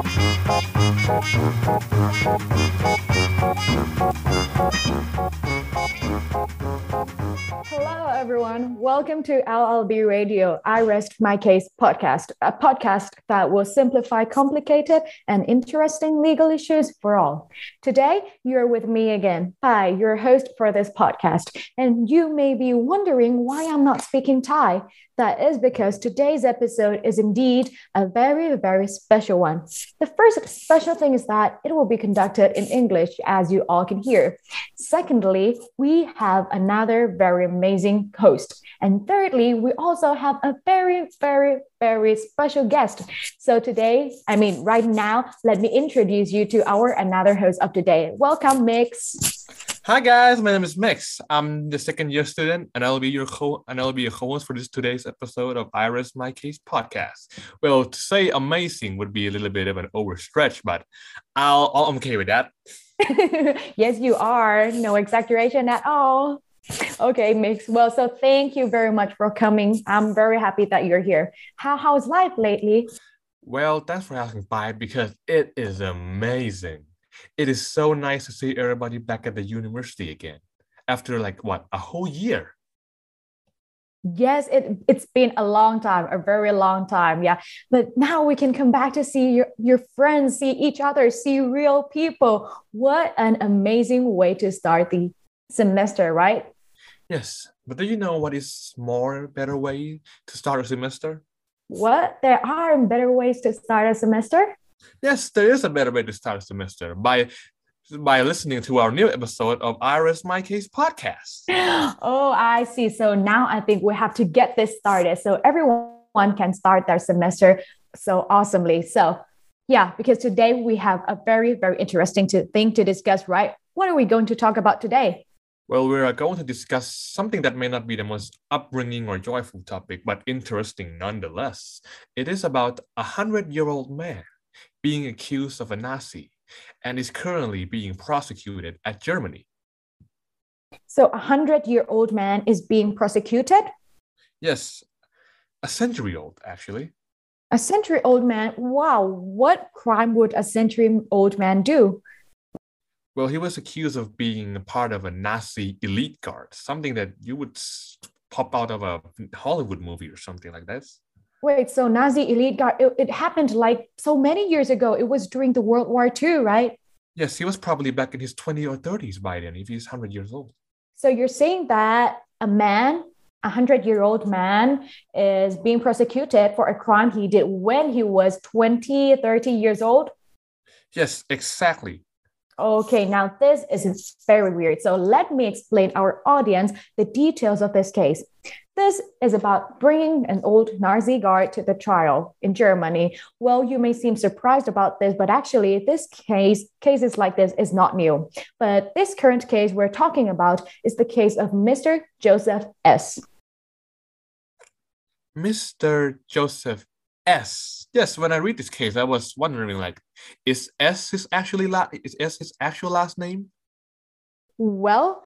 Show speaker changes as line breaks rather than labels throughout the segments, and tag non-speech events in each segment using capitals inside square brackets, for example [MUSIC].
Hello, Welcome to LLB Radio, I Rest My Case podcast, a podcast that will simplify complicated and interesting legal issues for all. Today, you're with me again. Hi, your host for this podcast. And you may be wondering why I'm not speaking Thai. That is because today's episode is indeed a very, very special one. The first special thing is that it will be conducted in English, as you all can hear. Secondly, we have another very amazing host. And thirdly, we also have a very, very, very special guest. So today, I mean, right now, let me introduce you to our another host of today. Welcome, Mix.
Hi guys, my name is Mix. I'm the second year student, and I'll be your co and I'll be your host for this today's episode of I Rest My Case podcast. Well, to say amazing would be a little bit of an overstretch, but I'll I'm okay with that. [LAUGHS]
yes, you are. No exaggeration at all. Okay, Mix. Well, so thank you very much for coming. I'm very happy that you're here. How how's life lately?
Well, thanks for asking, Pi, because it is amazing. It is so nice to see everybody back at the university again after like what a whole year.
Yes, it, it's been a long time, a very long time. Yeah. But now we can come back to see your, your friends, see each other, see real people. What an amazing way to start the semester, right?
Yes. But do you know what is more better way to start a semester?
What? There are better ways to start a semester?
Yes, there is a better way to start a semester by by listening to our new episode of I Rest My Case podcast. [GASPS]
Oh, I see. So now I think we have to get this started so everyone can start their semester so awesomely. So, yeah, because today we have a very, very interesting to, thing to discuss, right? What are we going to talk about today?
Well, we are going to discuss something that may not be the most upbringing or joyful topic, but interesting nonetheless. It is about a hundred year old man being accused of a Nazi and is currently being prosecuted at Germany.
So a hundred year old man is being prosecuted?
Yes, a century old, actually.
A century old man? Wow, what crime would a century old man do?
Well, he was accused of being a part of a Nazi elite guard, something that you would pop out of a Hollywood movie or something like this.
Wait, so Nazi elite guard, it, it happened like so many years ago. It was during the World War II, right?
Yes, he was probably back in his 20 or 30s by then, if he's 100 years old.
So you're saying that a man, a 100 year old man, is being prosecuted for a crime he did when he was 20, 30 years old?
Yes, exactly.
Okay, now this is very weird. So let me explain our audience the details of this case. This is about bringing an old Nazi guard to the trial in Germany. Well, you may seem surprised about this, but actually, this case, cases like this, is not new. But this current case we're talking about is the case of Mr. Joseph S.
Mr. Joseph S. Yes, when I read this case, I was wondering, like, is S his actually la- is S his actual last name?
Well,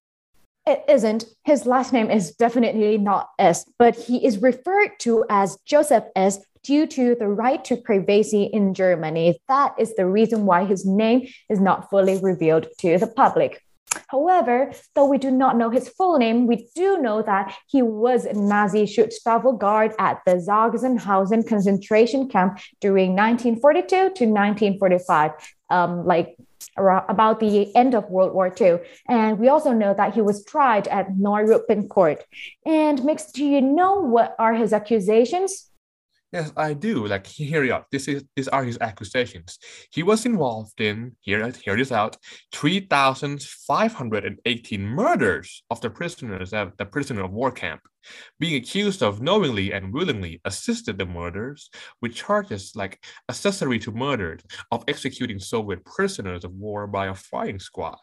it isn't. His last name is definitely not S, but he is referred to as Joseph S due to the right to privacy in Germany. That is the reason why his name is not fully revealed to the public. However, though we do not know his full name, we do know that he was a Nazi Schutzstaffel guard at the Sachsenhausen concentration camp during 1942 to 1945. Um, like about the end of World War II. And we also know that he was tried at Neuruppin court. And Mix, do you know what are his accusations?
Yes, I do. Like here you are. This is these are his accusations. He was involved in here here this out three thousand five hundred and eighteen murders of the prisoners at the prisoner of war camp, being accused of knowingly and willingly assisted the murders with charges like accessory to murder of executing Soviet prisoners of war by a firing squad,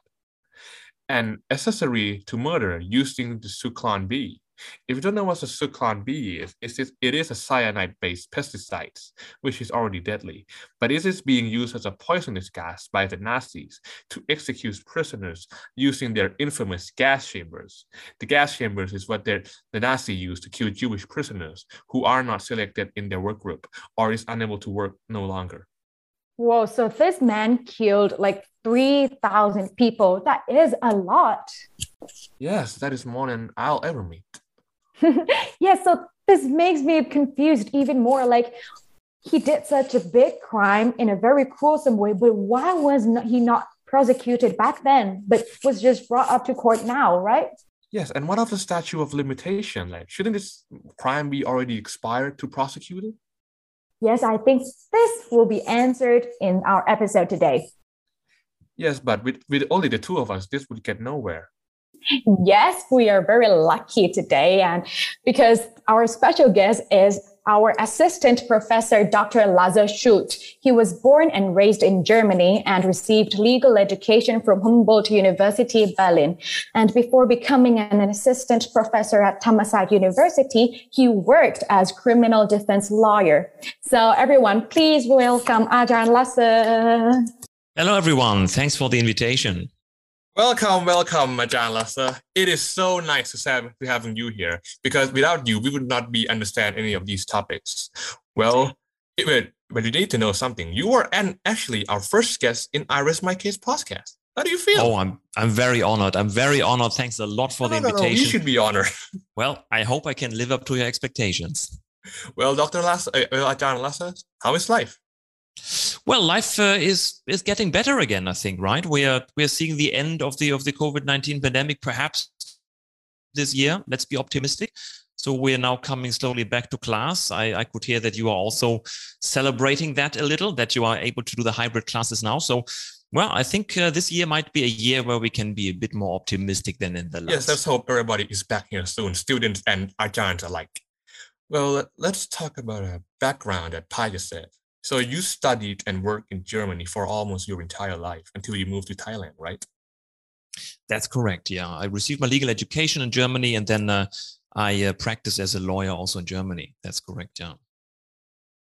and accessory to murder using the Zyklon B if you don't know what a Zyklon B is, it's, it is a cyanide-based pesticide, which is already deadly, but it is being used as a poisonous gas by the Nazis to execute prisoners using their infamous gas chambers. The gas chambers is what the Nazi used to kill Jewish prisoners who are not selected in their work group or is unable to work no longer.
Whoa, so this man killed like 3,000 people. That is a lot.
Yes, that is more than I'll ever meet. [LAUGHS]
yeah, so this makes me confused even more. Like, he did such a big crime in a very gruesome way, but why was not, he not prosecuted back then, but was just brought up to court now, right?
Yes, and what of the statute of limitation? Like, shouldn't this crime be already expired to prosecute it?
Yes, I think this will be answered in our episode today.
Yes, but with, with only the two of us, this would get nowhere.
Yes, we are very lucky today. And because our special guest is our assistant professor, Dr. Lasse Schuldt. He was born and raised in Germany and received legal education from Humboldt University, Berlin. And before becoming an assistant professor at Thammasat University, he worked as criminal defense lawyer. So everyone, please welcome Ajahn Lasse.
Hello, everyone. Thanks for the invitation.
Welcome, welcome, Ajahn Lasse. It is so nice to have to having you here because without you, we would not be understand any of these topics. Well, it, but you need to know something. You are and actually our first guest in I Rest My Case podcast. How do you feel?
Oh, I'm I'm very honored. I'm very honored. Thanks a lot for
no,
the
no,
invitation.
No, you should be honored.
Well, I hope I can live up to your expectations.
Well, Dr. Lasse, uh, Ajahn Lasse, how is life?
Well, life uh, is is getting better again. I think, right? We are we are seeing the end of the of the COVID nineteen pandemic, perhaps this year. Let's be optimistic. So we are now coming slowly back to class. I, I could hear that you are also celebrating that a little, that you are able to do the hybrid classes now. So, well, I think uh, this year might be a year where we can be a bit more optimistic than in the last.
Yes, let's hope everybody is back here soon, students and ajahns alike. Well, let's talk about a background at Paya said. So you studied and worked in Germany for almost your entire life until you moved to Thailand, right?
That's correct. Yeah, I received my legal education in Germany, and then uh, I uh, practiced as a lawyer also in Germany. That's correct. Yeah.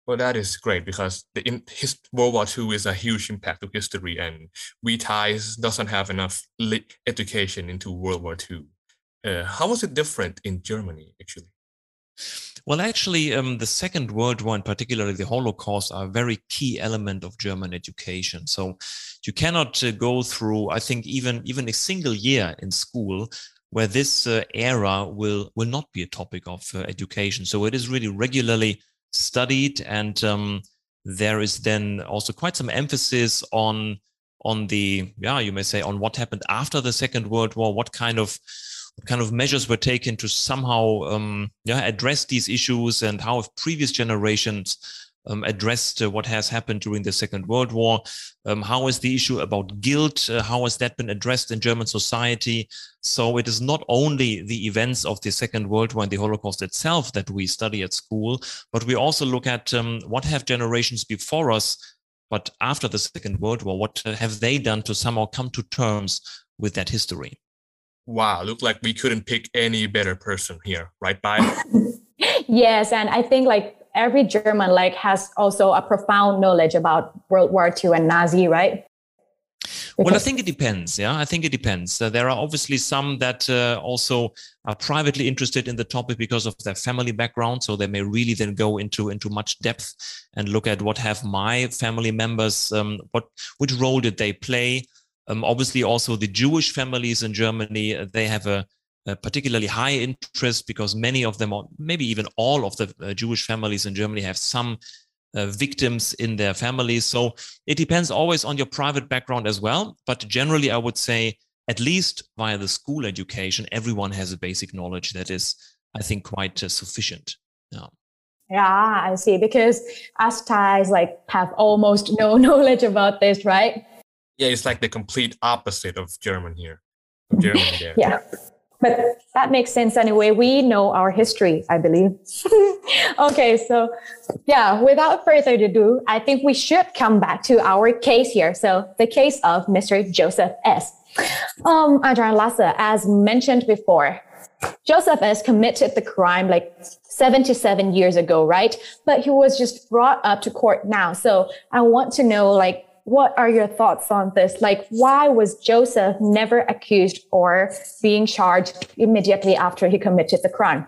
Well, that is great because the in his World War II is a huge impact to history, and we Thais doesn't have enough education into World War II. Uh, how was it different in Germany, actually?
Well, actually, um, the Second World War, and particularly the Holocaust, are a very key element of German education. So you cannot uh, go through, I think, even even a single year in school where this uh, era will will not be a topic of uh, education. So it is really regularly studied, and um, there is then also quite some emphasis on on the yeah you may say on what happened after the Second World War, what kind of kind of measures were taken to somehow um, yeah, address these issues and how have previous generations um, addressed uh, what has happened during the Second World War. Um, how is the issue about guilt? Uh, how has that been addressed in German society? So it is not only the events of the Second World War and the Holocaust itself that we study at school, but we also look at um, what have generations before us, but after the Second World War, what uh, have they done to somehow come to terms with that history?
Wow, look like we couldn't pick any better person here, right, Bai? [LAUGHS]
yes, and I think like every German like has also a profound knowledge about World War II and Nazi, right?
Because well, I think it depends. Yeah, I think it depends. Uh, there are obviously some that uh, also are privately interested in the topic because of their family background, so they may really then go into into much depth and look at what have my family members, um, what which role did they play, um, obviously, also the Jewish families in Germany, uh, they have a, a, particularly high interest because many of them, or maybe even all of the uh, Jewish families in Germany, have some uh, victims in their families. So it depends always on your private background as well. But generally, I would say, at least via the school education, everyone has a basic knowledge that is, I think, quite uh, sufficient. Yeah.
Yeah, I see. Because us Thais like have almost no [LAUGHS] knowledge about this, right?
Yeah, it's like the complete opposite of German here. Of [LAUGHS] German
there. yeah. But that makes sense anyway. We know our history, I believe. [LAUGHS] okay, so yeah, without further ado, I think we should come back to our case here. So the case of Mr. Joseph S. Um, Ajahn Lasse, as mentioned before, Joseph S committed the crime like 77 years ago, right? But he was just brought up to court now. So I want to know like what are your thoughts on this? Like, why was Joseph never accused or being charged immediately after he committed the crime?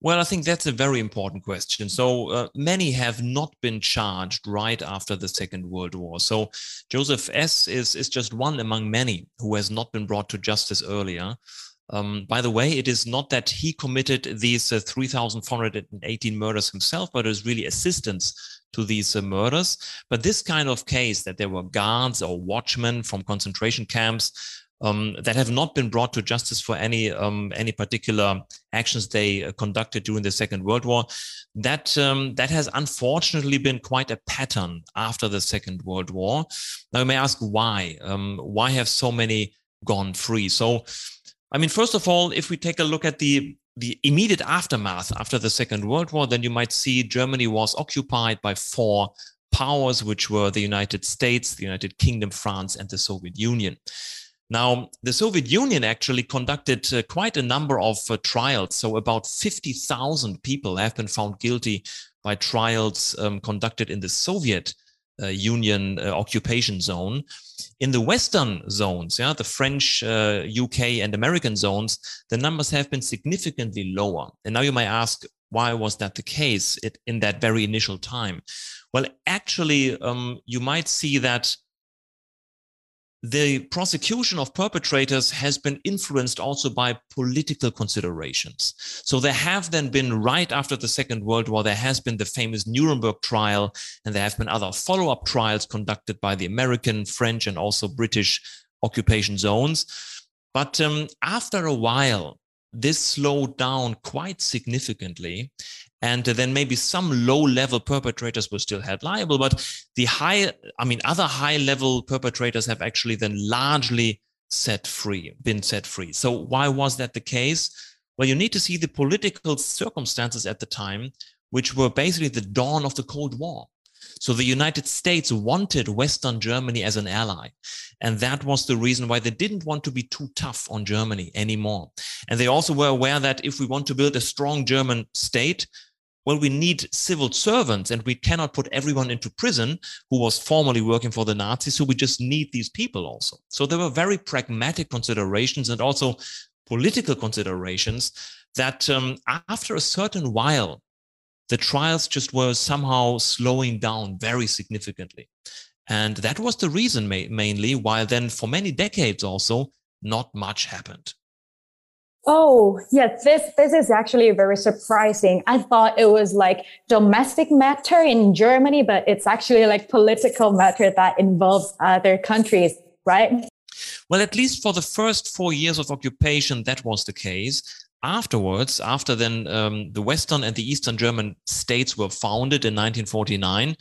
Well, I think that's a very important question. So uh, many have not been charged right after the Second World War. So Joseph S. is, is just one among many who has not been brought to justice earlier. Um, by the way, it is not that he committed these uh, 3,418 murders himself, but it is really assistance to these uh, murders. But this kind of case that there were guards or watchmen from concentration camps um, that have not been brought to justice for any um, any particular actions they uh, conducted during the Second World War. That um, that has unfortunately been quite a pattern after the Second World War. Now you may ask why? Um, why have so many gone free? So, I mean, first of all, if we take a look at the the immediate aftermath after the Second World War, then you might see Germany was occupied by four powers, which were the United States, the United Kingdom, France, and the Soviet Union. Now, the Soviet Union actually conducted uh, quite a number of uh, trials. So, about 50,000 people have been found guilty by trials um, conducted in the Soviet uh, Union uh, occupation zone. In the Western zones, yeah, the French, UK, uh, and American zones, the numbers have been significantly lower. And now you might ask, why was that the case in that very initial time? Well, actually, um, you might see that the prosecution of perpetrators has been influenced also by political considerations. So there have then been, right after the Second World War, there has been the famous Nuremberg trial, and there have been other follow up trials conducted by the American, French, and also British occupation zones. But um, after a while, this slowed down quite significantly and then maybe some low level perpetrators were still held liable but the high i mean other high level perpetrators have actually then largely set free been set free so why was that the case well you need to see the political circumstances at the time which were basically the dawn of the cold war so the United States wanted Western Germany as an ally. And that was the reason why they didn't want to be too tough on Germany anymore. And they also were aware that if we want to build a strong German state, well, we need civil servants and we cannot put everyone into prison who was formerly working for the Nazis. So we just need these people also. So there were very pragmatic considerations and also political considerations that um, after a certain while, the trials just were somehow slowing down very significantly. And that was the reason ma- mainly why then for many decades also, not much happened.
Oh, yes, this this is actually very surprising. I thought it was like domestic matter in Germany, but it's actually like political matter that involves other countries, right?
Well, at least for the first four years of occupation, that was the case. Afterwards, after then um, the Western and the Eastern German states were founded in 1949,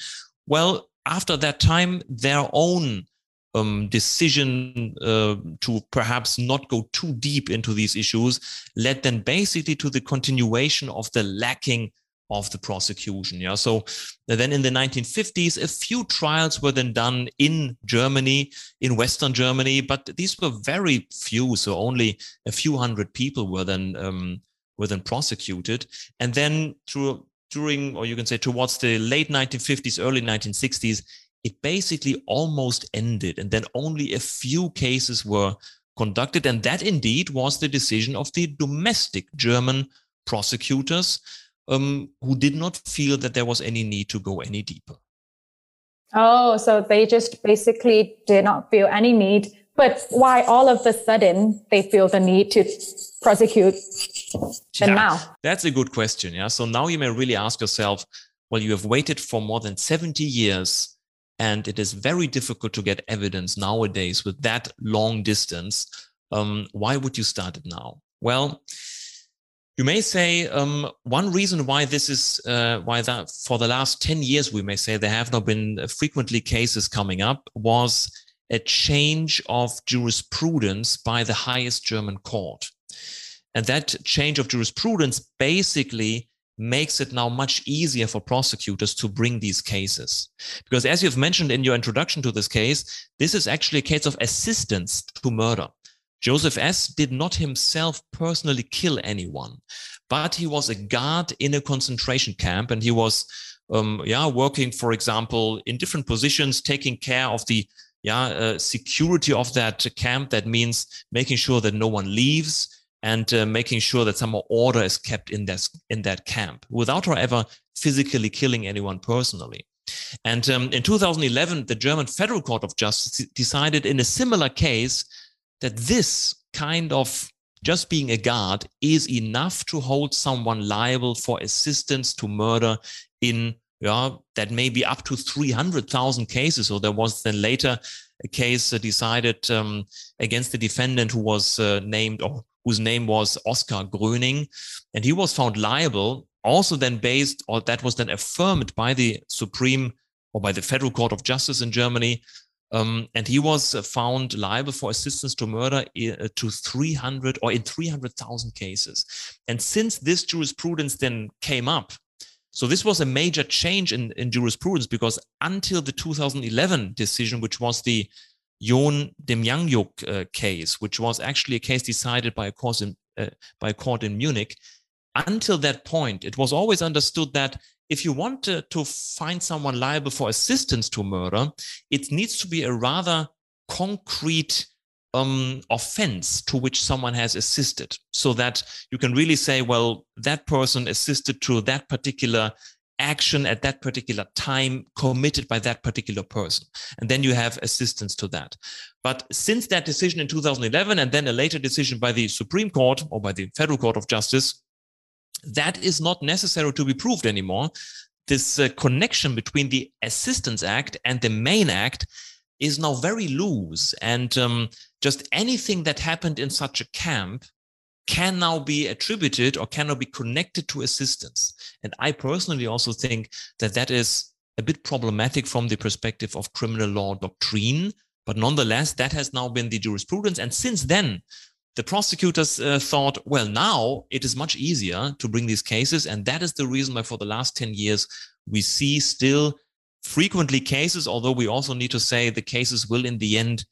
well, after that time, their own um, decision uh, to perhaps not go too deep into these issues led then basically to the continuation of the lacking of the prosecution. Yeah. So then in the 1950s, a few trials were then done in Germany, in Western Germany, but these were very few. So only a few hundred people were then um, were then prosecuted. And then through during, or you can say towards the late 1950s, early 1960s, it basically almost ended. And then only a few cases were conducted. And that indeed was the decision of the domestic German prosecutors um, who did not feel that there was any need to go any deeper.
Oh, so they just basically did not feel any need. But why all of a sudden they feel the need to prosecute them yeah, now?
That's a good question. Yeah. So now you may really ask yourself, well, you have waited for more than 70 years and it is very difficult to get evidence nowadays with that long distance. Um, why would you start it now? Well, you may say um, one reason why this is uh, why that for the last 10 years we may say there have not been frequently cases coming up was a change of jurisprudence by the highest german court and that change of jurisprudence basically makes it now much easier for prosecutors to bring these cases. Because as you've mentioned in your introduction to this case, this is actually a case of assistance to murder. Joseph S. did not himself personally kill anyone, but he was a guard in a concentration camp and he was um, yeah, working, for example, in different positions, taking care of the yeah, uh, security of that camp. That means making sure that no one leaves, and uh, making sure that some more order is kept in that in that camp without however physically killing anyone personally and um, in 2011 the german federal court of justice decided in a similar case that this kind of just being a guard is enough to hold someone liable for assistance to murder in yeah, that may be up to 300,000 cases. So there was then later a case uh, decided um, against the defendant who was uh, named or whose name was Oskar Gröning, and he was found liable. Also, then based or that was then affirmed by the Supreme or by the Federal Court of Justice in Germany um, and he was uh, found liable for assistance to murder uh, to 300 or in 300,000 cases. And since this jurisprudence then came up, so this was a major change in, in jurisprudence because until the 2011 decision, which was the Yon Demjanjuk uh, case, which was actually a case decided by a court in, uh, by a court in Munich, until that point, it was always understood that if you want to, to find someone liable for assistance to murder, it needs to be a rather concrete um, offense to which someone has assisted. So that you can really say, well, that person assisted to that particular action at that particular time committed by that particular person. And then you have assistance to that. But since that decision in 2011 and then a later decision by the Supreme Court or by the Federal Court of Justice, that is not necessary to be proved anymore. This uh, connection between the Assistance Act and the main act is now very loose. And um, just anything that happened in such a camp can now be attributed or cannot be connected to assistance. And I personally also think that that is a bit problematic from the perspective of criminal law doctrine. But nonetheless, that has now been the jurisprudence. And since then, the prosecutors uh, thought, well, now it is much easier to bring these cases. And that is the reason why for the last 10 years, we see still frequently cases, although we also need to say the cases will in the end,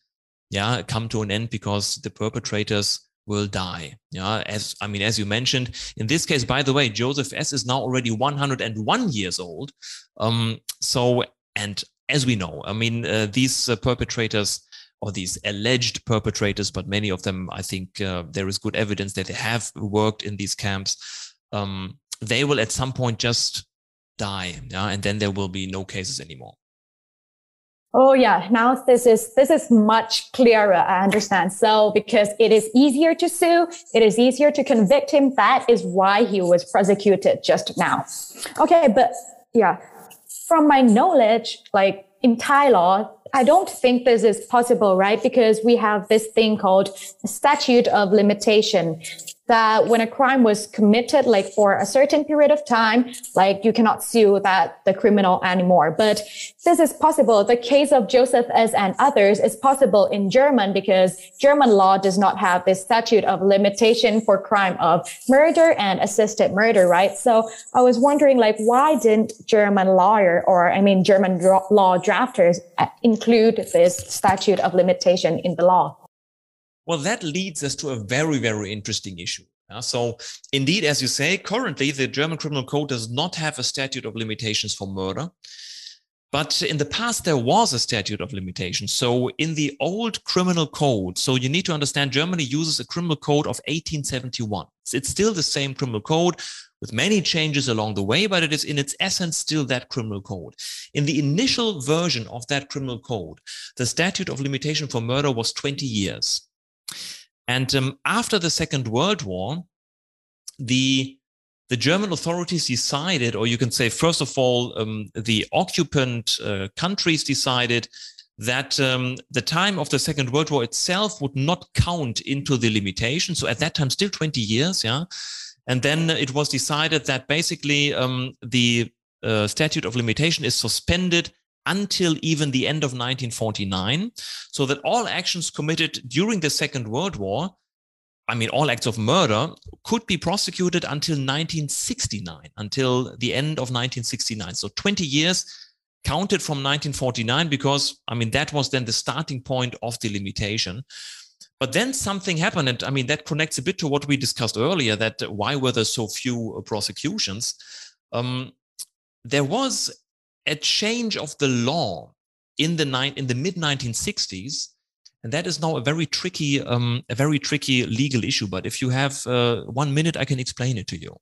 yeah, come to an end because the perpetrators will die. Yeah, as I mean, as you mentioned, in this case, by the way, Joseph S is now already 101 years old. Um, so, and as we know, I mean, uh, these uh, perpetrators or these alleged perpetrators, but many of them, I think uh, there is good evidence that they have worked in these camps. Um, they will at some point just die, yeah, and then there will be no cases anymore.
Oh yeah, now this is this is much clearer. I understand. So because it is easier to sue, it is easier to convict him. That is why he was prosecuted just now. Okay, but yeah, from my knowledge, like in Thai law, I don't think this is possible, right? Because we have this thing called statute of limitation that when a crime was committed, like for a certain period of time, like you cannot sue that the criminal anymore. But this is possible. The case of Joseph S. and others is possible in German because German law does not have this statute of limitation for crime of murder and assisted murder, right? So I was wondering, like, why didn't German lawyer or I mean German law drafters uh, include this statute of limitation in the law?
Well, that leads us to a very, very interesting issue. So, indeed, as you say, currently the German Criminal Code does not have a statute of limitations for murder. But in the past, there was a statute of limitations. So, in the old criminal code, so you need to understand Germany uses a criminal code of 1871. It's still the same criminal code with many changes along the way, but it is in its essence still that criminal code. In the initial version of that criminal code, the statute of limitation for murder was 20 years. And um, after the Second World War, the the German authorities decided, or you can say, first of all, um, the occupant uh, countries decided that um, the time of the Second World War itself would not count into the limitation. So at that time, still 20 years, yeah. And then it was decided that basically um, the uh, statute of limitation is suspended until even the end of 1949, so that all actions committed during the Second World War, I mean, all acts of murder, could be prosecuted until 1969, until the end of 1969. So 20 years counted from 1949, because, I mean, that was then the starting point of the limitation. But then something happened, and I mean, that connects a bit to what we discussed earlier that why were there so few prosecutions? Um, there was a change of the law in the in the mid 1960s and that is now a very tricky, um, a very tricky legal issue. But if you have uh, one minute, I can explain it to you.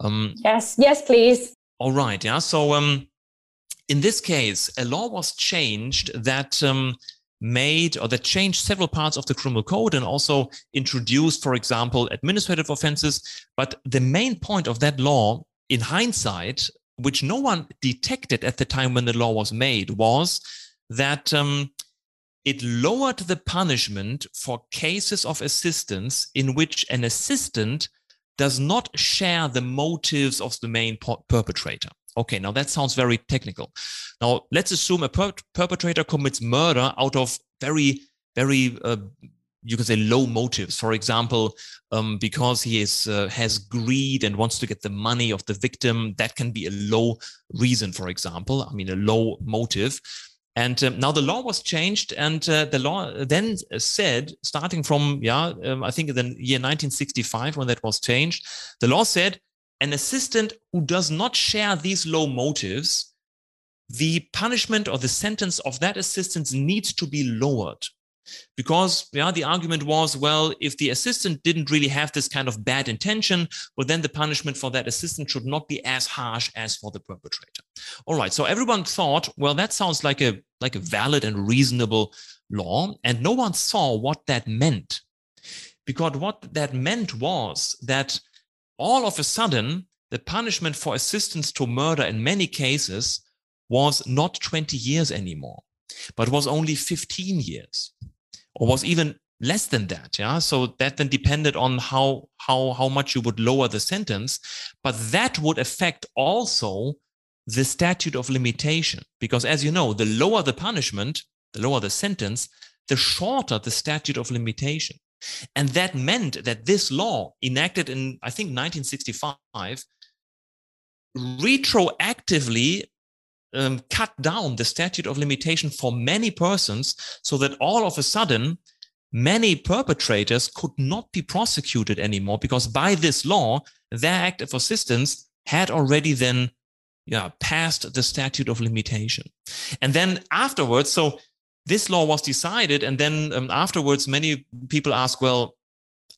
Um, yes, yes, please.
All right. Yeah. So um, in this case, a law was changed that um, made or that changed several parts of the criminal code and also introduced, for example, administrative offenses. But the main point of that law, in hindsight, which no one detected at the time when the law was made, was that um, it lowered the punishment for cases of assistance in which an assistant does not share the motives of the main perpetrator. Okay, now that sounds very technical. Now let's assume a per perpetrator commits murder out of very, very, uh, you can say low motives. For example, um, because he is uh, has greed and wants to get the money of the victim. That can be a low reason, for example. I mean, a low motive. And um, now the law was changed, and uh, the law then said, starting from yeah, um, I think in the year 1965 when that was changed, the law said an assistant who does not share these low motives, the punishment or the sentence of that assistant needs to be lowered because yeah the argument was well if the assistant didn't really have this kind of bad intention well then the punishment for that assistant should not be as harsh as for the perpetrator. All right so everyone thought well that sounds like a like a valid and reasonable law and no one saw what that meant. Because what that meant was that all of a sudden the punishment for assistance to murder in many cases was not 20 years anymore but was only 15 years or was even less than that yeah? So that then depended on how how how much you would lower the sentence but that would affect also the statute of limitation because as you know the lower the punishment the lower the sentence the shorter the statute of limitation. And that meant that this law enacted in i think 1965 retroactively um, cut down the statute of limitation for many persons so that all of a sudden many perpetrators could not be prosecuted anymore because by this law their act of assistance had already then yeah passed the statute of limitation. And then afterwards so this law was decided and then um, afterwards many people ask well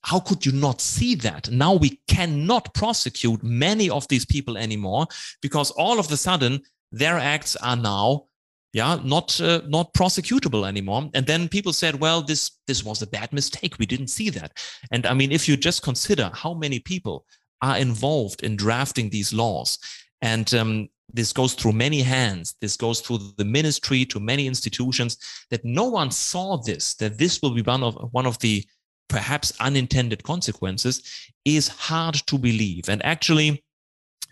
how could you not see that? Now we cannot prosecute many of these people anymore because all of a sudden their acts are now yeah not uh, not prosecutable anymore. And then people said well this this was a bad mistake. We didn't see that. And i mean if you just consider how many people are involved in drafting these laws and um, this goes through many hands this goes through the ministry to many institutions that no one saw this that this will be one of one of the perhaps unintended consequences is hard to believe. And actually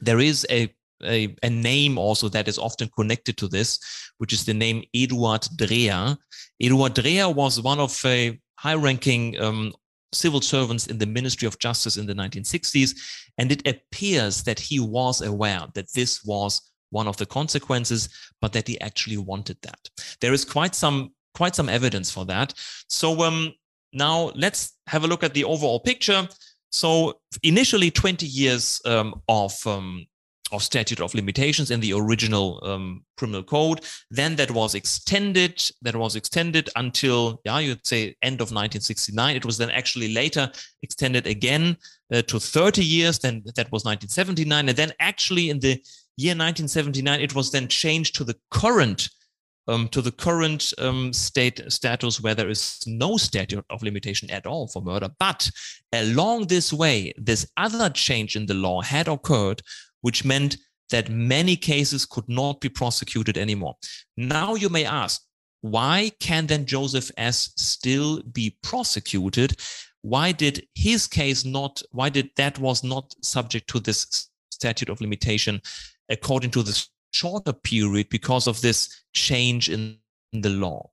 there is a a, a, name also that is often connected to this, which is the name Eduard Dreher. Eduard Dreher was one of a high-ranking um, civil servants in the Ministry of Justice in the 1960s, and it appears that he was aware that this was one of the consequences, but that he actually wanted that. There is quite some quite some evidence for that. So um, now let's have a look at the overall picture. So initially 20 years um, of um, of statute of limitations in the original um, criminal code. Then that was extended. That was extended until yeah, you'd say end of 1969. It was then actually later extended again uh, to 30 years. Then that was 1979, and then actually in the year 1979, it was then changed to the current. Um, to the current um, state status where there is no statute of limitation at all for murder. But along this way, this other change in the law had occurred, which meant that many cases could not be prosecuted anymore. Now you may ask, why can then Joseph S. still be prosecuted? Why did his case not, why did that was not subject to this statute of limitation according to this shorter period because of this change in the law?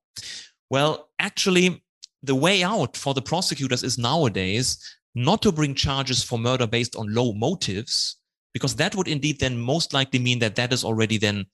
Well, actually, the way out for the prosecutors is nowadays not to bring charges for murder based on low motives, because that would indeed then most likely mean that that is already then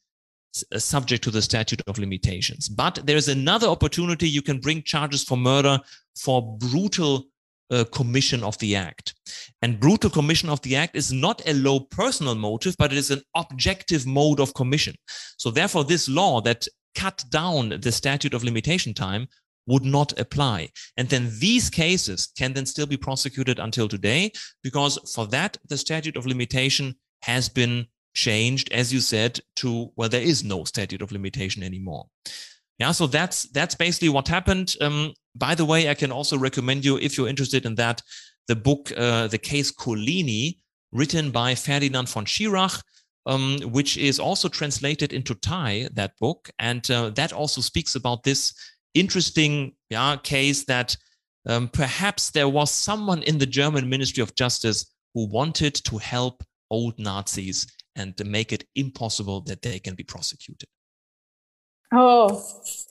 uh, subject to the statute of limitations. But there's another opportunity you can bring charges for murder for brutal uh, commission of the act. And brutal commission of the act is not a low personal motive, but it is an objective mode of commission. So therefore, this law that cut down the statute of limitation time would not apply. And then these cases can then still be prosecuted until today, because for that, the statute of limitation has been changed, as you said, to well, there is no statute of limitation anymore. Yeah, so that's that's basically what happened. Um, by the way, I can also recommend you if you're interested in that the book, uh, the case Collini, written by Ferdinand von Schirach, um, which is also translated into Thai. That book, and uh, that also speaks about this interesting yeah, case that um, perhaps there was someone in the German Ministry of Justice who wanted to help old Nazis and to make it impossible that they can be prosecuted.
Oh,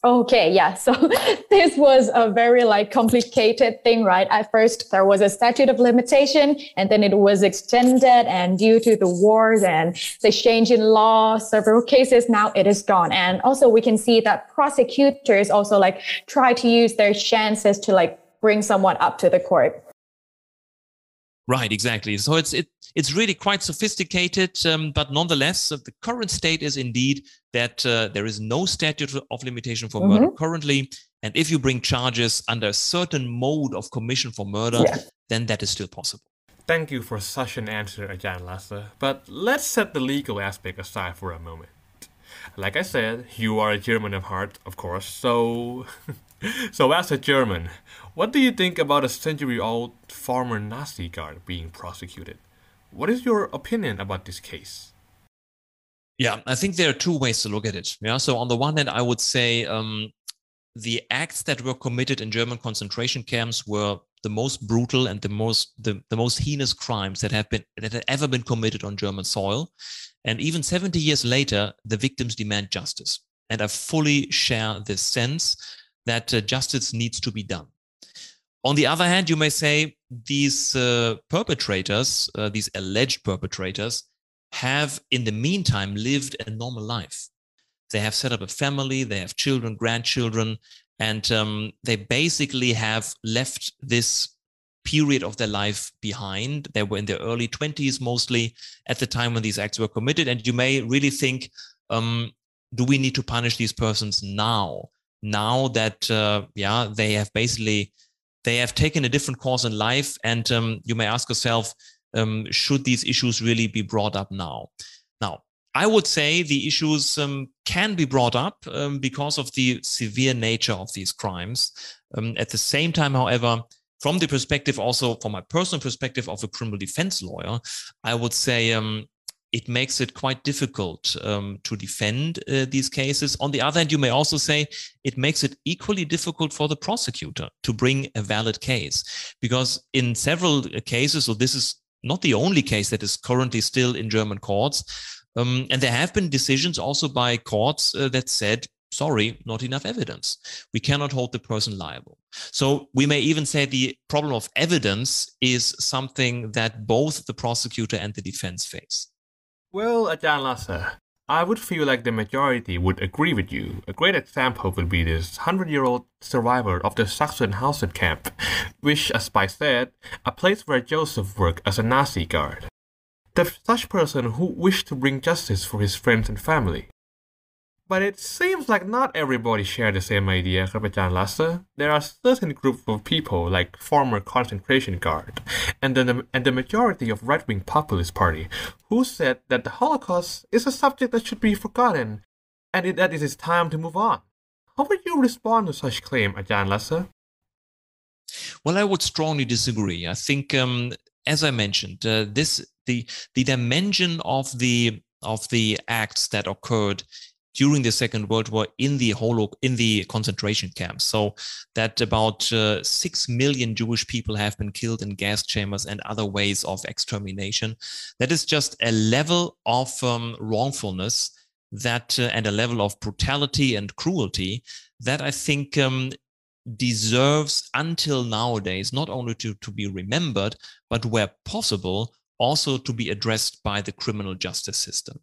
okay. Yeah. So [LAUGHS] this was a very like complicated thing, right? At first, there was a statute of limitation and then it was extended and due to the wars and the change in law, several cases, now it is gone. And also we can see that prosecutors also like try to use their chances to like bring someone up to the court.
Right, exactly. So it's it it's really quite sophisticated, um, but nonetheless, uh, the current state is indeed that uh, there is no statute of limitation for mm-hmm. murder currently, and if you bring charges under a certain mode of commission for murder, yeah. then that is still possible.
Thank you for such an answer, Ajahn Lasse. But let's set the legal aspect aside for a moment. Like I said, you are a German of heart, of course, so [LAUGHS] [LAUGHS] so as a German, what do you think about a century-old former Nazi guard being prosecuted? What is your opinion about this case?
Yeah, I think there are two ways to look at it. Yeah, so on the one hand, I would say um, the acts that were committed in German concentration camps were the most brutal and the most the, the most heinous crimes that have been that have ever been committed on German soil. And even 70 years later, the victims demand justice. And I fully share this sense that uh, justice needs to be done. On the other hand, you may say these uh, perpetrators, uh, these alleged perpetrators, have in the meantime lived a normal life. They have set up a family, they have children, grandchildren, and um, they basically have left this period of their life behind. They were in their early 20s mostly at the time when these acts were committed. And you may really think, um, do we need to punish these persons now? Now that, uh, yeah, they have basically they have taken a different course in life. And um, you may ask yourself, um, should these issues really be brought up now? Now, I would say the issues um, can be brought up um, because of the severe nature of these crimes. Um, at the same time, however, from the perspective also from my personal perspective of a criminal defense lawyer, I would say um, it makes it quite difficult um, to defend uh, these cases. On the other hand, you may also say it makes it equally difficult for the prosecutor to bring a valid case, because in several uh, cases, so this is not the only case that is currently still in German courts, um, and there have been decisions also by courts uh, that said, sorry, not enough evidence. We cannot hold the person liable. So we may even say the problem of evidence is something that both the prosecutor and the defense face.
Well, Ajahn Lasse, I would feel like the majority would agree with you. A great example would be this 100 year old survivor of the Sachsenhausen camp, which, as Spike said, a place where Joseph worked as a Nazi guard. The such person who wished to bring justice for his friends and family. But it seems like not everybody share the same idea, Kapitan Lasse. There are certain groups of people, like former concentration guard, and the, and the majority of right-wing populist party, who said that the Holocaust is a subject that should be forgotten, and that it is time to move on. How would you respond to such claim, Ajahn Lasse?
Well, I would strongly disagree. I think, um, as I mentioned, uh, this the the dimension of the of the acts that occurred during the Second World War in the holo in the concentration camps. So that about uh, six million Jewish people have been killed in gas chambers and other ways of extermination. That is just a level of um, wrongfulness that uh, and a level of brutality and cruelty that I think um, deserves until nowadays not only to, to be remembered, but where possible also to be addressed by the criminal justice system.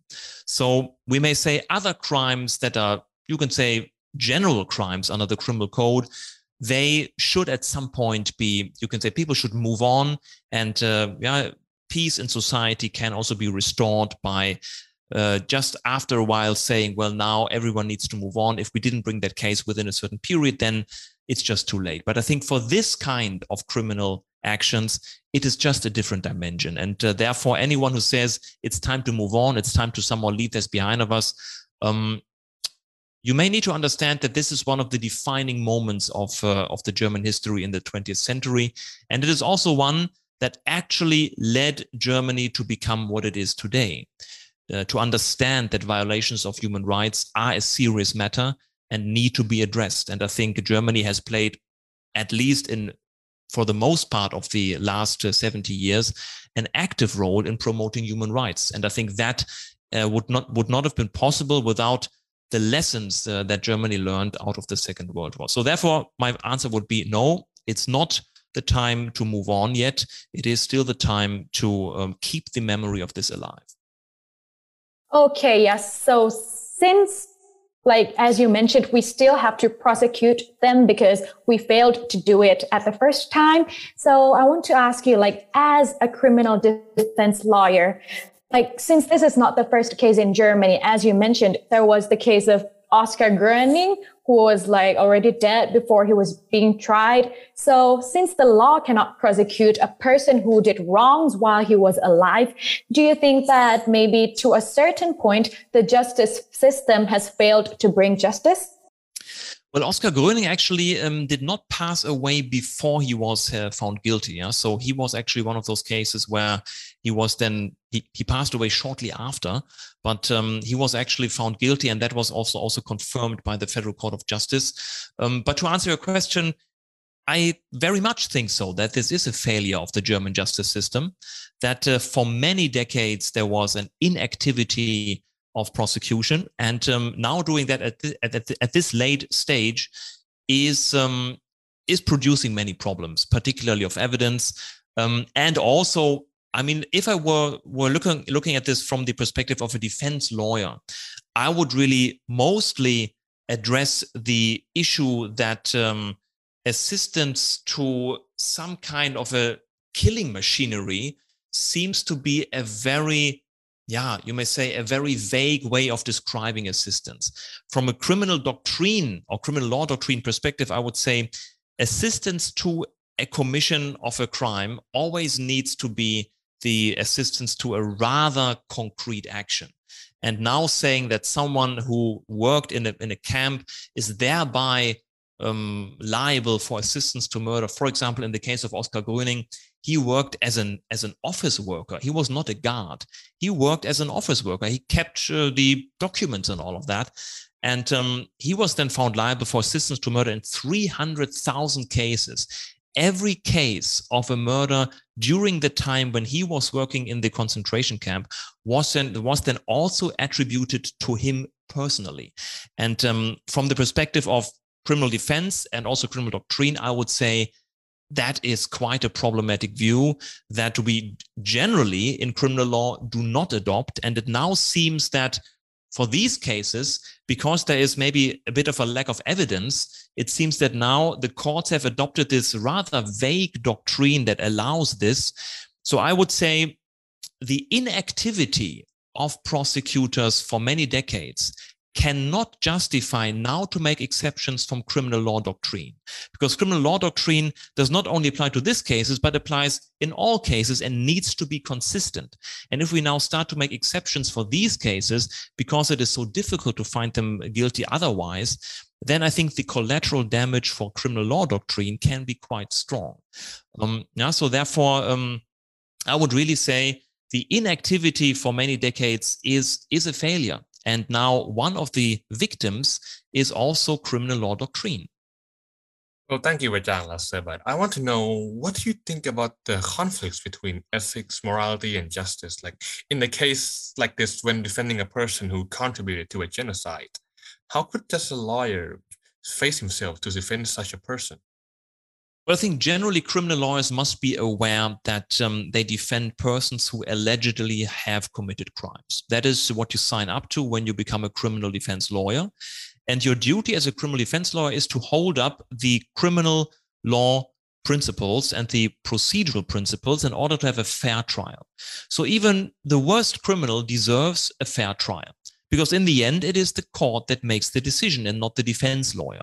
So we may say other crimes that are, you can say, general crimes under the criminal code, they should at some point be, you can say, people should move on, and uh, yeah, peace in society can also be restored by uh, just after a while saying, well, now everyone needs to move on. If we didn't bring that case within a certain period, then it's just too late. But I think for this kind of criminal actions, it is just a different dimension. And uh, therefore, anyone who says it's time to move on, it's time to somehow leave this behind of us, um, you may need to understand that this is one of the defining moments of, uh, of the German history in the 20th century. And it is also one that actually led Germany to become what it is today. Uh, to understand that violations of human rights are a serious matter and need to be addressed. And I think Germany has played, at least in for the most part of the last uh, 70 years, an active role in promoting human rights. And I think that uh, would not would not have been possible without the lessons uh, that Germany learned out of the Second World War. So therefore, my answer would be no. It's not the time to move on yet. It is still the time to um, keep the memory of this alive.
Okay. Yes. So since like as you mentioned we still have to prosecute them because we failed to do it at the first time. So i want to ask you like as a criminal defense lawyer like since this is not the first case in germany as you mentioned there was the case of Oskar Gröning, who was like already dead before he was being tried. So since the law cannot prosecute a person who did wrongs while he was alive, do you think that maybe to a certain point, the justice system has failed to bring justice?
Well, Oskar Gröning actually um, did not pass away before he was uh, found guilty. Yeah? So he was actually one of those cases where he was then he, he passed away shortly after, but um, he was actually found guilty, and that was also also confirmed by the Federal Court of Justice. Um, but to answer your question, I very much think so that this is a failure of the German justice system. That uh, for many decades there was an inactivity of prosecution. And um, now doing that at, the, at, the, at, this late stage is, um, is producing many problems, particularly of evidence. Um, and also, I mean, if I were, were looking, looking at this from the perspective of a defense lawyer, I would really mostly address the issue that um, assistance to some kind of a killing machinery seems to be a very yeah, you may say, a very vague way of describing assistance. From a criminal doctrine or criminal law doctrine perspective, I would say assistance to a commission of a crime always needs to be the assistance to a rather concrete action. And now saying that someone who worked in a, in a camp is thereby um, liable for assistance to murder, for example, in the case of Oskar Gröning, he worked as an as an office worker. He was not a guard. He worked as an office worker. He kept uh, the documents and all of that. And um, he was then found liable for assistance to murder in 300,000 cases every case of a murder during the time when he was working in the concentration camp was then was then also attributed to him personally and um, from the perspective of criminal defense and also criminal doctrine i would say that is quite a problematic view that we generally in criminal law do not adopt. And it now seems that for these cases, because there is maybe a bit of a lack of evidence, it seems that now the courts have adopted this rather vague doctrine that allows this. So I would say the inactivity of prosecutors for many decades cannot justify now to make exceptions from criminal law doctrine. Because criminal law doctrine does not only apply to these cases but applies in all cases and needs to be consistent. And if we now start to make exceptions for these cases because it is so difficult to find them guilty otherwise then I think the collateral damage for criminal law doctrine can be quite strong. Um, yeah, so therefore, um, I would really say the inactivity for many decades is is a failure and now one of the victims is also criminal law doctrine.
Well, thank you, Rajang But I want to know what do you think about the conflicts between ethics, morality, and justice? Like in a case like this, when defending a person who contributed to a genocide, how could just a lawyer face himself to defend such a person?
Well, I think generally criminal lawyers must be aware that um, they defend persons who allegedly have committed crimes. That is what you sign up to when you become a criminal defense lawyer. And your duty as a criminal defense lawyer is to hold up the criminal law principles and the procedural principles in order to have a fair trial. So even the worst criminal deserves a fair trial. because in the end, it is the court that makes the decision and not the defense lawyer.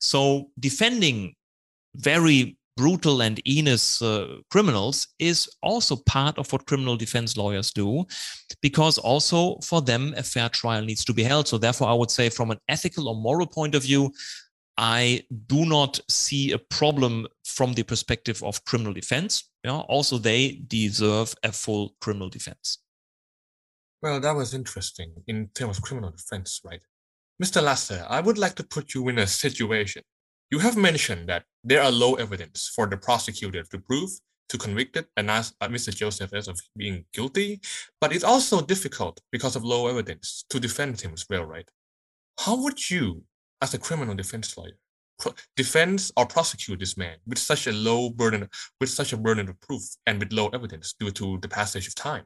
So defending very brutal and heinous uh, criminals is also part of what criminal defense lawyers do because also for them a fair trial needs to be held. So therefore i would say from an ethical or moral point of view i do not see a problem from the perspective of criminal defense. Yeah, also they deserve a full criminal defense.
Well that was interesting in terms of criminal defense right? Mr Lasse i would like to put you in a situation you have mentioned that there are low evidence for the prosecutor to prove to convict it and ask uh, Mr. Joseph as of being guilty, but it's also difficult because of low evidence to defend him as well, right? How would you, as a criminal defense lawyer, pro- defend or prosecute this man with such a low burden, with such a burden of proof and with low evidence due to the passage of time?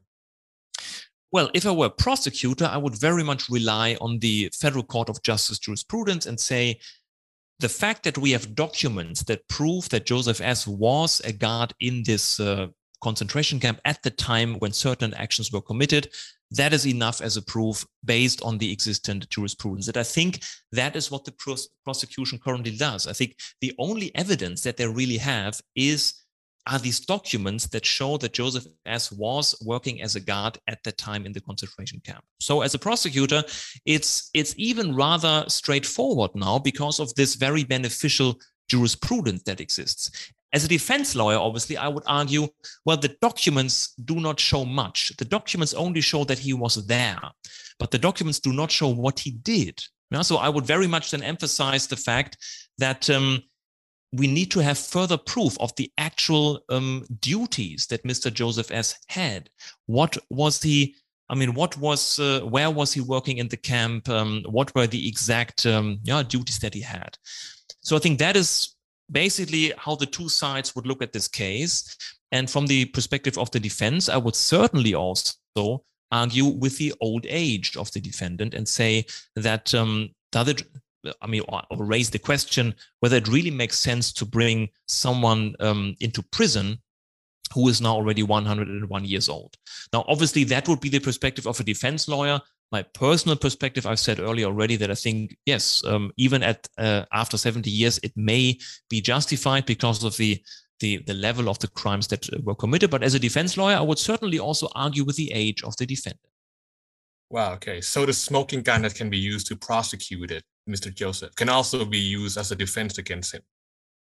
Well, if I were a prosecutor, I would very much rely on the Federal Court of Justice jurisprudence and say the fact that we have documents that prove that Joseph S. was a guard in this uh, concentration camp at the time when certain actions were committed, that is enough as a proof based on the existent jurisprudence. And I think that is what the pros- prosecution currently does. I think the only evidence that they really have is are these documents that show that Joseph S. was working as a guard at that time in the concentration camp. So as a prosecutor, it's it's even rather straightforward now because of this very beneficial jurisprudence that exists. As a defense lawyer, obviously, I would argue, well, the documents do not show much. The documents only show that he was there, but the documents do not show what he did. Yeah, so I would very much then emphasize the fact that um, we need to have further proof of the actual um, duties that Mr. Joseph S. had. What was he? I mean, what was, uh, where was he working in the camp? Um, what were the exact um, yeah, duties that he had? So I think that is basically how the two sides would look at this case. And from the perspective of the defense, I would certainly also argue with the old age of the defendant and say that um, I mean, or raise the question whether it really makes sense to bring someone um, into prison who is now already 101 years old. Now, obviously, that would be the perspective of a defense lawyer. My personal perspective, I've said earlier already that I think, yes, um, even at uh, after 70 years, it may be justified because of the, the the level of the crimes that were committed. But as a defense lawyer, I would certainly also argue with the age of the defendant.
Wow. Okay. So the smoking gun that can be used to prosecute it, Mr. Joseph, can also be used as a defense against him.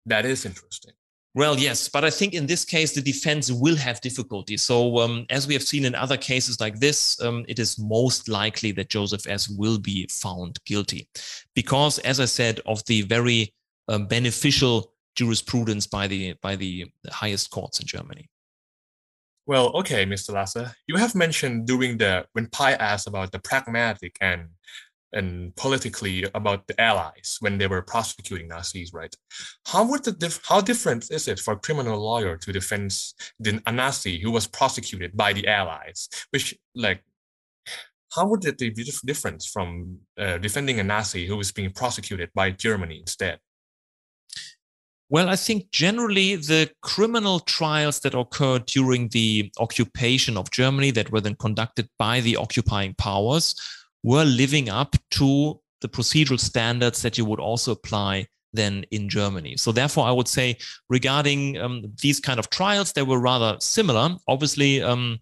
That is interesting.
Well, yes, but I think in this case the defense will have difficulty. So, um, as we have seen in other cases like this, um, it is most likely that Joseph S. will be found guilty, because, as I said, of the very um, beneficial jurisprudence by the by the highest courts in Germany.
Well, okay, Mr. Lasse, you have mentioned during the when Pi asked about the pragmatic and and politically about the allies when they were prosecuting Nazis, right? How would the dif- how different is it for a criminal lawyer to defend the, a Nazi who was prosecuted by the allies? Which like how would it be different from uh, defending a Nazi who was being prosecuted by Germany instead?
Well, I think generally the criminal trials that occurred during the occupation of Germany that were then conducted by the occupying powers were living up to the procedural standards that you would also apply then in Germany. So therefore, I would say regarding um, these kind of trials, they were rather similar. Obviously, um,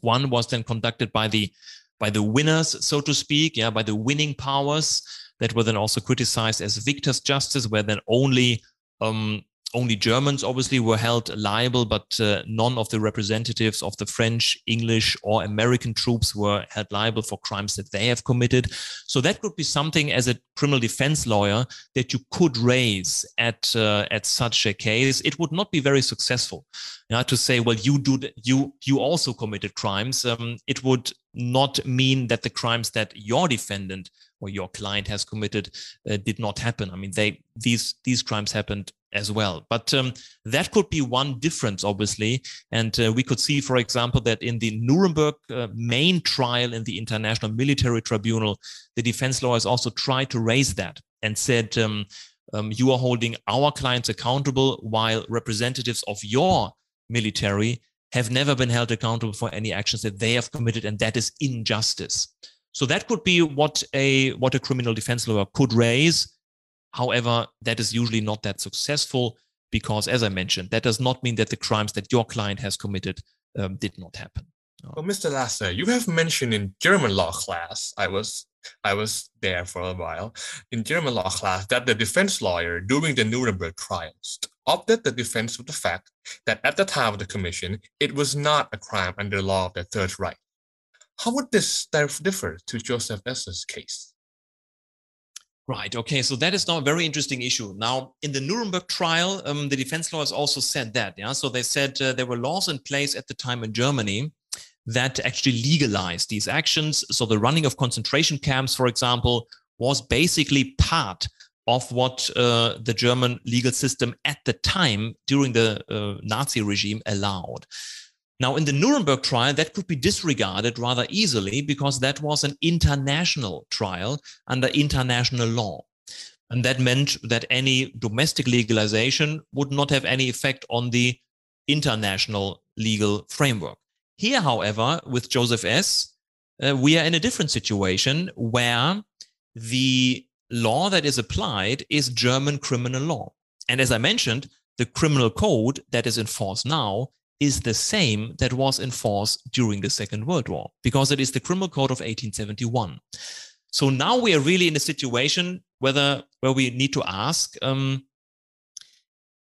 one was then conducted by the by the winners, so to speak, yeah, by the winning powers that were then also criticized as victors' justice, where then only um, only Germans obviously were held liable, but uh, none of the representatives of the French, English, or American troops were held liable for crimes that they have committed. So that could be something as a criminal defense lawyer that you could raise at uh, at such a case. It would not be very successful. You know, to say, well, you do you you also committed crimes. Um, it would not mean that the crimes that your defendant or your client has committed uh, did not happen. I mean, they these these crimes happened as well. But um, that could be one difference, obviously. And uh, we could see, for example, that in the Nuremberg uh, main trial in the International Military Tribunal, the defense lawyers also tried to raise that and said, um, um, you are holding our clients accountable while representatives of your military have never been held accountable for any actions that they have committed, and that is injustice. So that could be what a what a criminal defense lawyer could raise. However, that is usually not that successful because, as I mentioned, that does not mean that the crimes that your client has committed um, did not happen.
Well, Mr. Lasse, you have mentioned in German law class, I was I was there for a while, in German law class, that the defense lawyer during the Nuremberg trials opted the defense of the fact that at the time of the commission, it was not a crime under the law of the Third Reich. How would this differ to Joseph S's case?
Right. Okay. So that is now a very interesting issue. Now, in the Nuremberg trial, um, the defense lawyers also said that. Yeah. So they said uh, there were laws in place at the time in Germany that actually legalized these actions. So the running of concentration camps, for example, was basically part of what uh, the German legal system at the time during the uh, Nazi regime allowed. Now, in the Nuremberg trial, that could be disregarded rather easily because that was an international trial under international law. And that meant that any domestic legalization would not have any effect on the international legal framework. Here, however, with Joseph S., uh, we are in a different situation where the law that is applied is German criminal law. And as I mentioned, the criminal code that is in force now is the same that was in force during the Second World War, because it is the Criminal Code of 1871. So now we are really in a situation whether where we need to ask: um,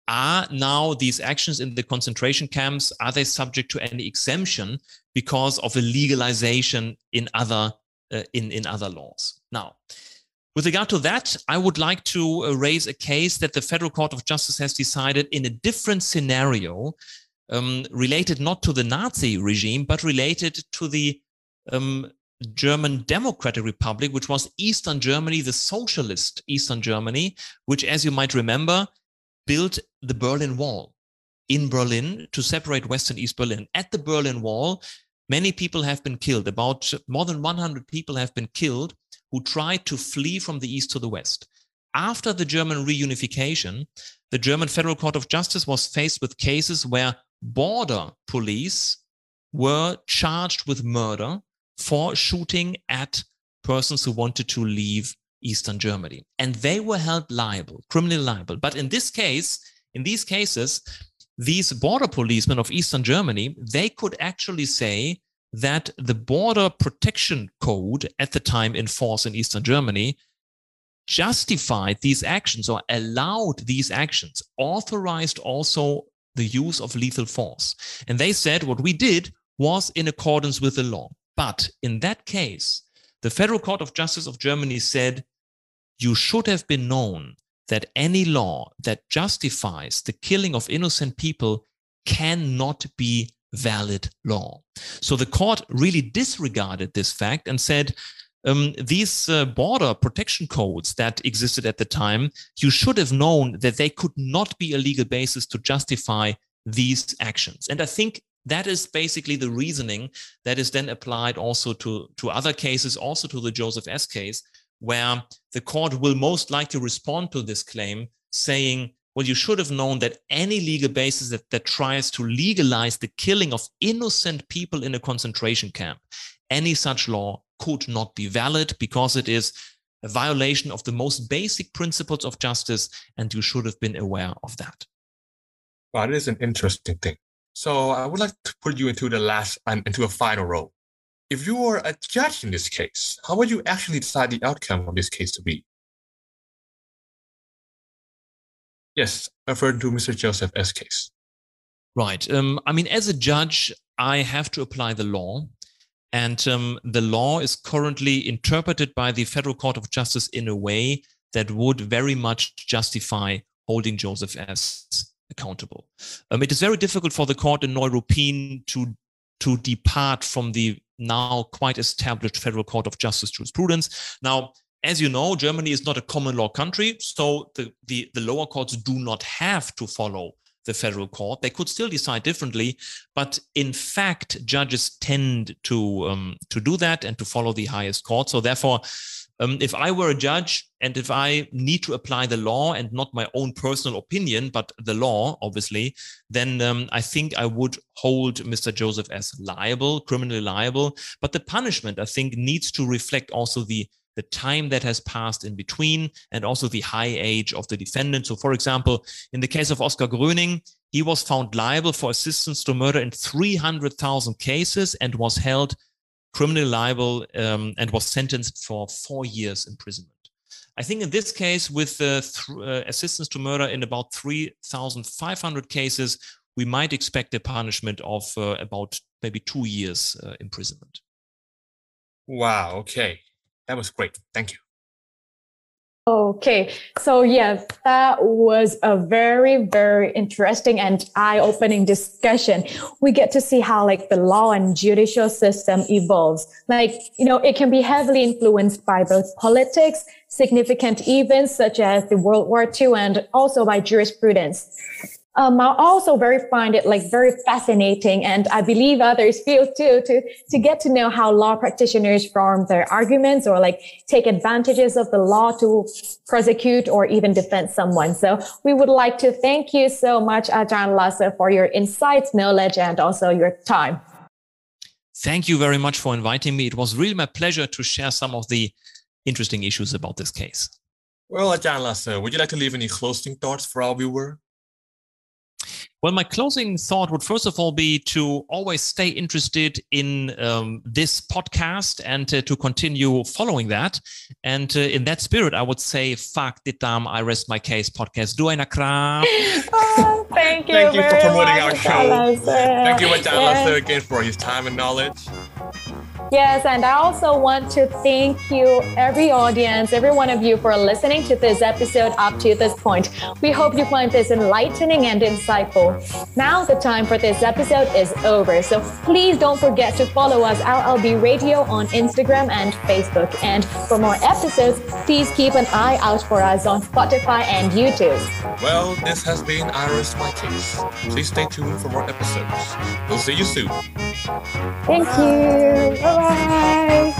Are now these actions in the concentration camps are they subject to any exemption because of a legalization in other uh, in in other laws? Now. With regard to that, I would like to uh, raise a case that the Federal Court of Justice has decided in a different scenario um, related not to the Nazi regime, but related to the um, German Democratic Republic, which was Eastern Germany, the socialist Eastern Germany, which, as you might remember, built the Berlin Wall in Berlin to separate West and East Berlin. At the Berlin Wall, many people have been killed. About more than 100 people have been killed who tried to flee from the East to the West. After the German reunification, the German Federal Court of Justice was faced with cases where border police were charged with murder for shooting at persons who wanted to leave Eastern Germany. And they were held liable, criminally liable. But in this case, in these cases, these border policemen of Eastern Germany, they could actually say that the border protection code at the time in force in Eastern Germany justified these actions or allowed these actions, authorized also the use of lethal force. And they said what we did was in accordance with the law. But in that case, the Federal Court of Justice of Germany said you should have been known that any law that justifies the killing of innocent people cannot be valid law. So the court really disregarded this fact and said um, these uh, border protection codes that existed at the time, you should have known that they could not be a legal basis to justify these actions. And I think that is basically the reasoning that is then applied also to, to other cases, also to the Joseph S case, where the court will most likely respond to this claim saying, well, you should have known that any legal basis that, that tries to legalize the killing of innocent people in a concentration camp, any such law could not be valid because it is a violation of the most basic principles of justice, and you should have been aware of that.
Well, it is an interesting thing. So I would like to put you into the last and into a final role. If you were a judge in this case, how would you actually decide the outcome of this case to be? Yes, referring to Mr. Joseph S. case.
Right. Um, I mean, as a judge, I have to apply the law and um, the law is currently interpreted by the Federal Court of Justice in a way that would very much justify holding Joseph S accountable. Um, it is very difficult for the court in Neuruppin to to depart from the now quite established Federal Court of Justice jurisprudence. Now, as you know, Germany is not a common law country, so the, the, the lower courts do not have to follow the federal court. They could still decide differently, but in fact, judges tend to um, to do that and to follow the highest court. So therefore, Um, if I were a judge and if I need to apply the law and not my own personal opinion, but the law, obviously, then um, I think I would hold Mr. Joseph as liable, criminally liable. But the punishment, I think, needs to reflect also the the time that has passed in between and also the high age of the defendant. So, for example, in the case of Oskar Gröning, he was found liable for assistance to murder in 300,000 cases and was held criminally liable um, and was sentenced for four years imprisonment. I think in this case, with uh, th- uh, assistance to murder in about 3,500 cases, we might expect a punishment of uh, about maybe two years uh, imprisonment.
Wow. Okay. That was great. Thank you.
Okay, so yes, that was a very, very interesting and eye-opening discussion. We get to see how like the law and judicial system evolves. Like, you know, it can be heavily influenced by both politics, significant events such as the World War II, and also by jurisprudence um, I also very find it like very fascinating, and I believe others feel too to to get to know how law practitioners form their arguments or like take advantages of the law to prosecute or even defend someone. So we would like to thank you so much, Ajahn Lasse, for your insights, knowledge, and also your time.
Thank you very much for inviting me. It was really my pleasure to share some of the interesting issues about this case.
Well, Ajahn Lasse, would you like to leave any closing thoughts for our viewer?
Well, my closing thought would first of all be to always stay interested in um, this podcast and uh, to continue following that. And uh, in that spirit, I would say, "Fuck ditam, I rest my case podcast. Do I [LAUGHS]
oh, Thank you.
thank you for promoting our
show.
Thank you, Ajahn Lasse, again for his time and knowledge.
Yes, and I also want to thank you, every audience, every one of you, for listening to this episode up to this point. We hope you find this enlightening and insightful. Now, the time for this episode is over. So please don't forget to follow us, LLB Radio, on Instagram and Facebook. And for more episodes, please keep an eye out for us on Spotify and YouTube.
Well, this has been I Rest My Case. Please stay tuned for more episodes. We'll see you soon.
Thank you. Bye bye.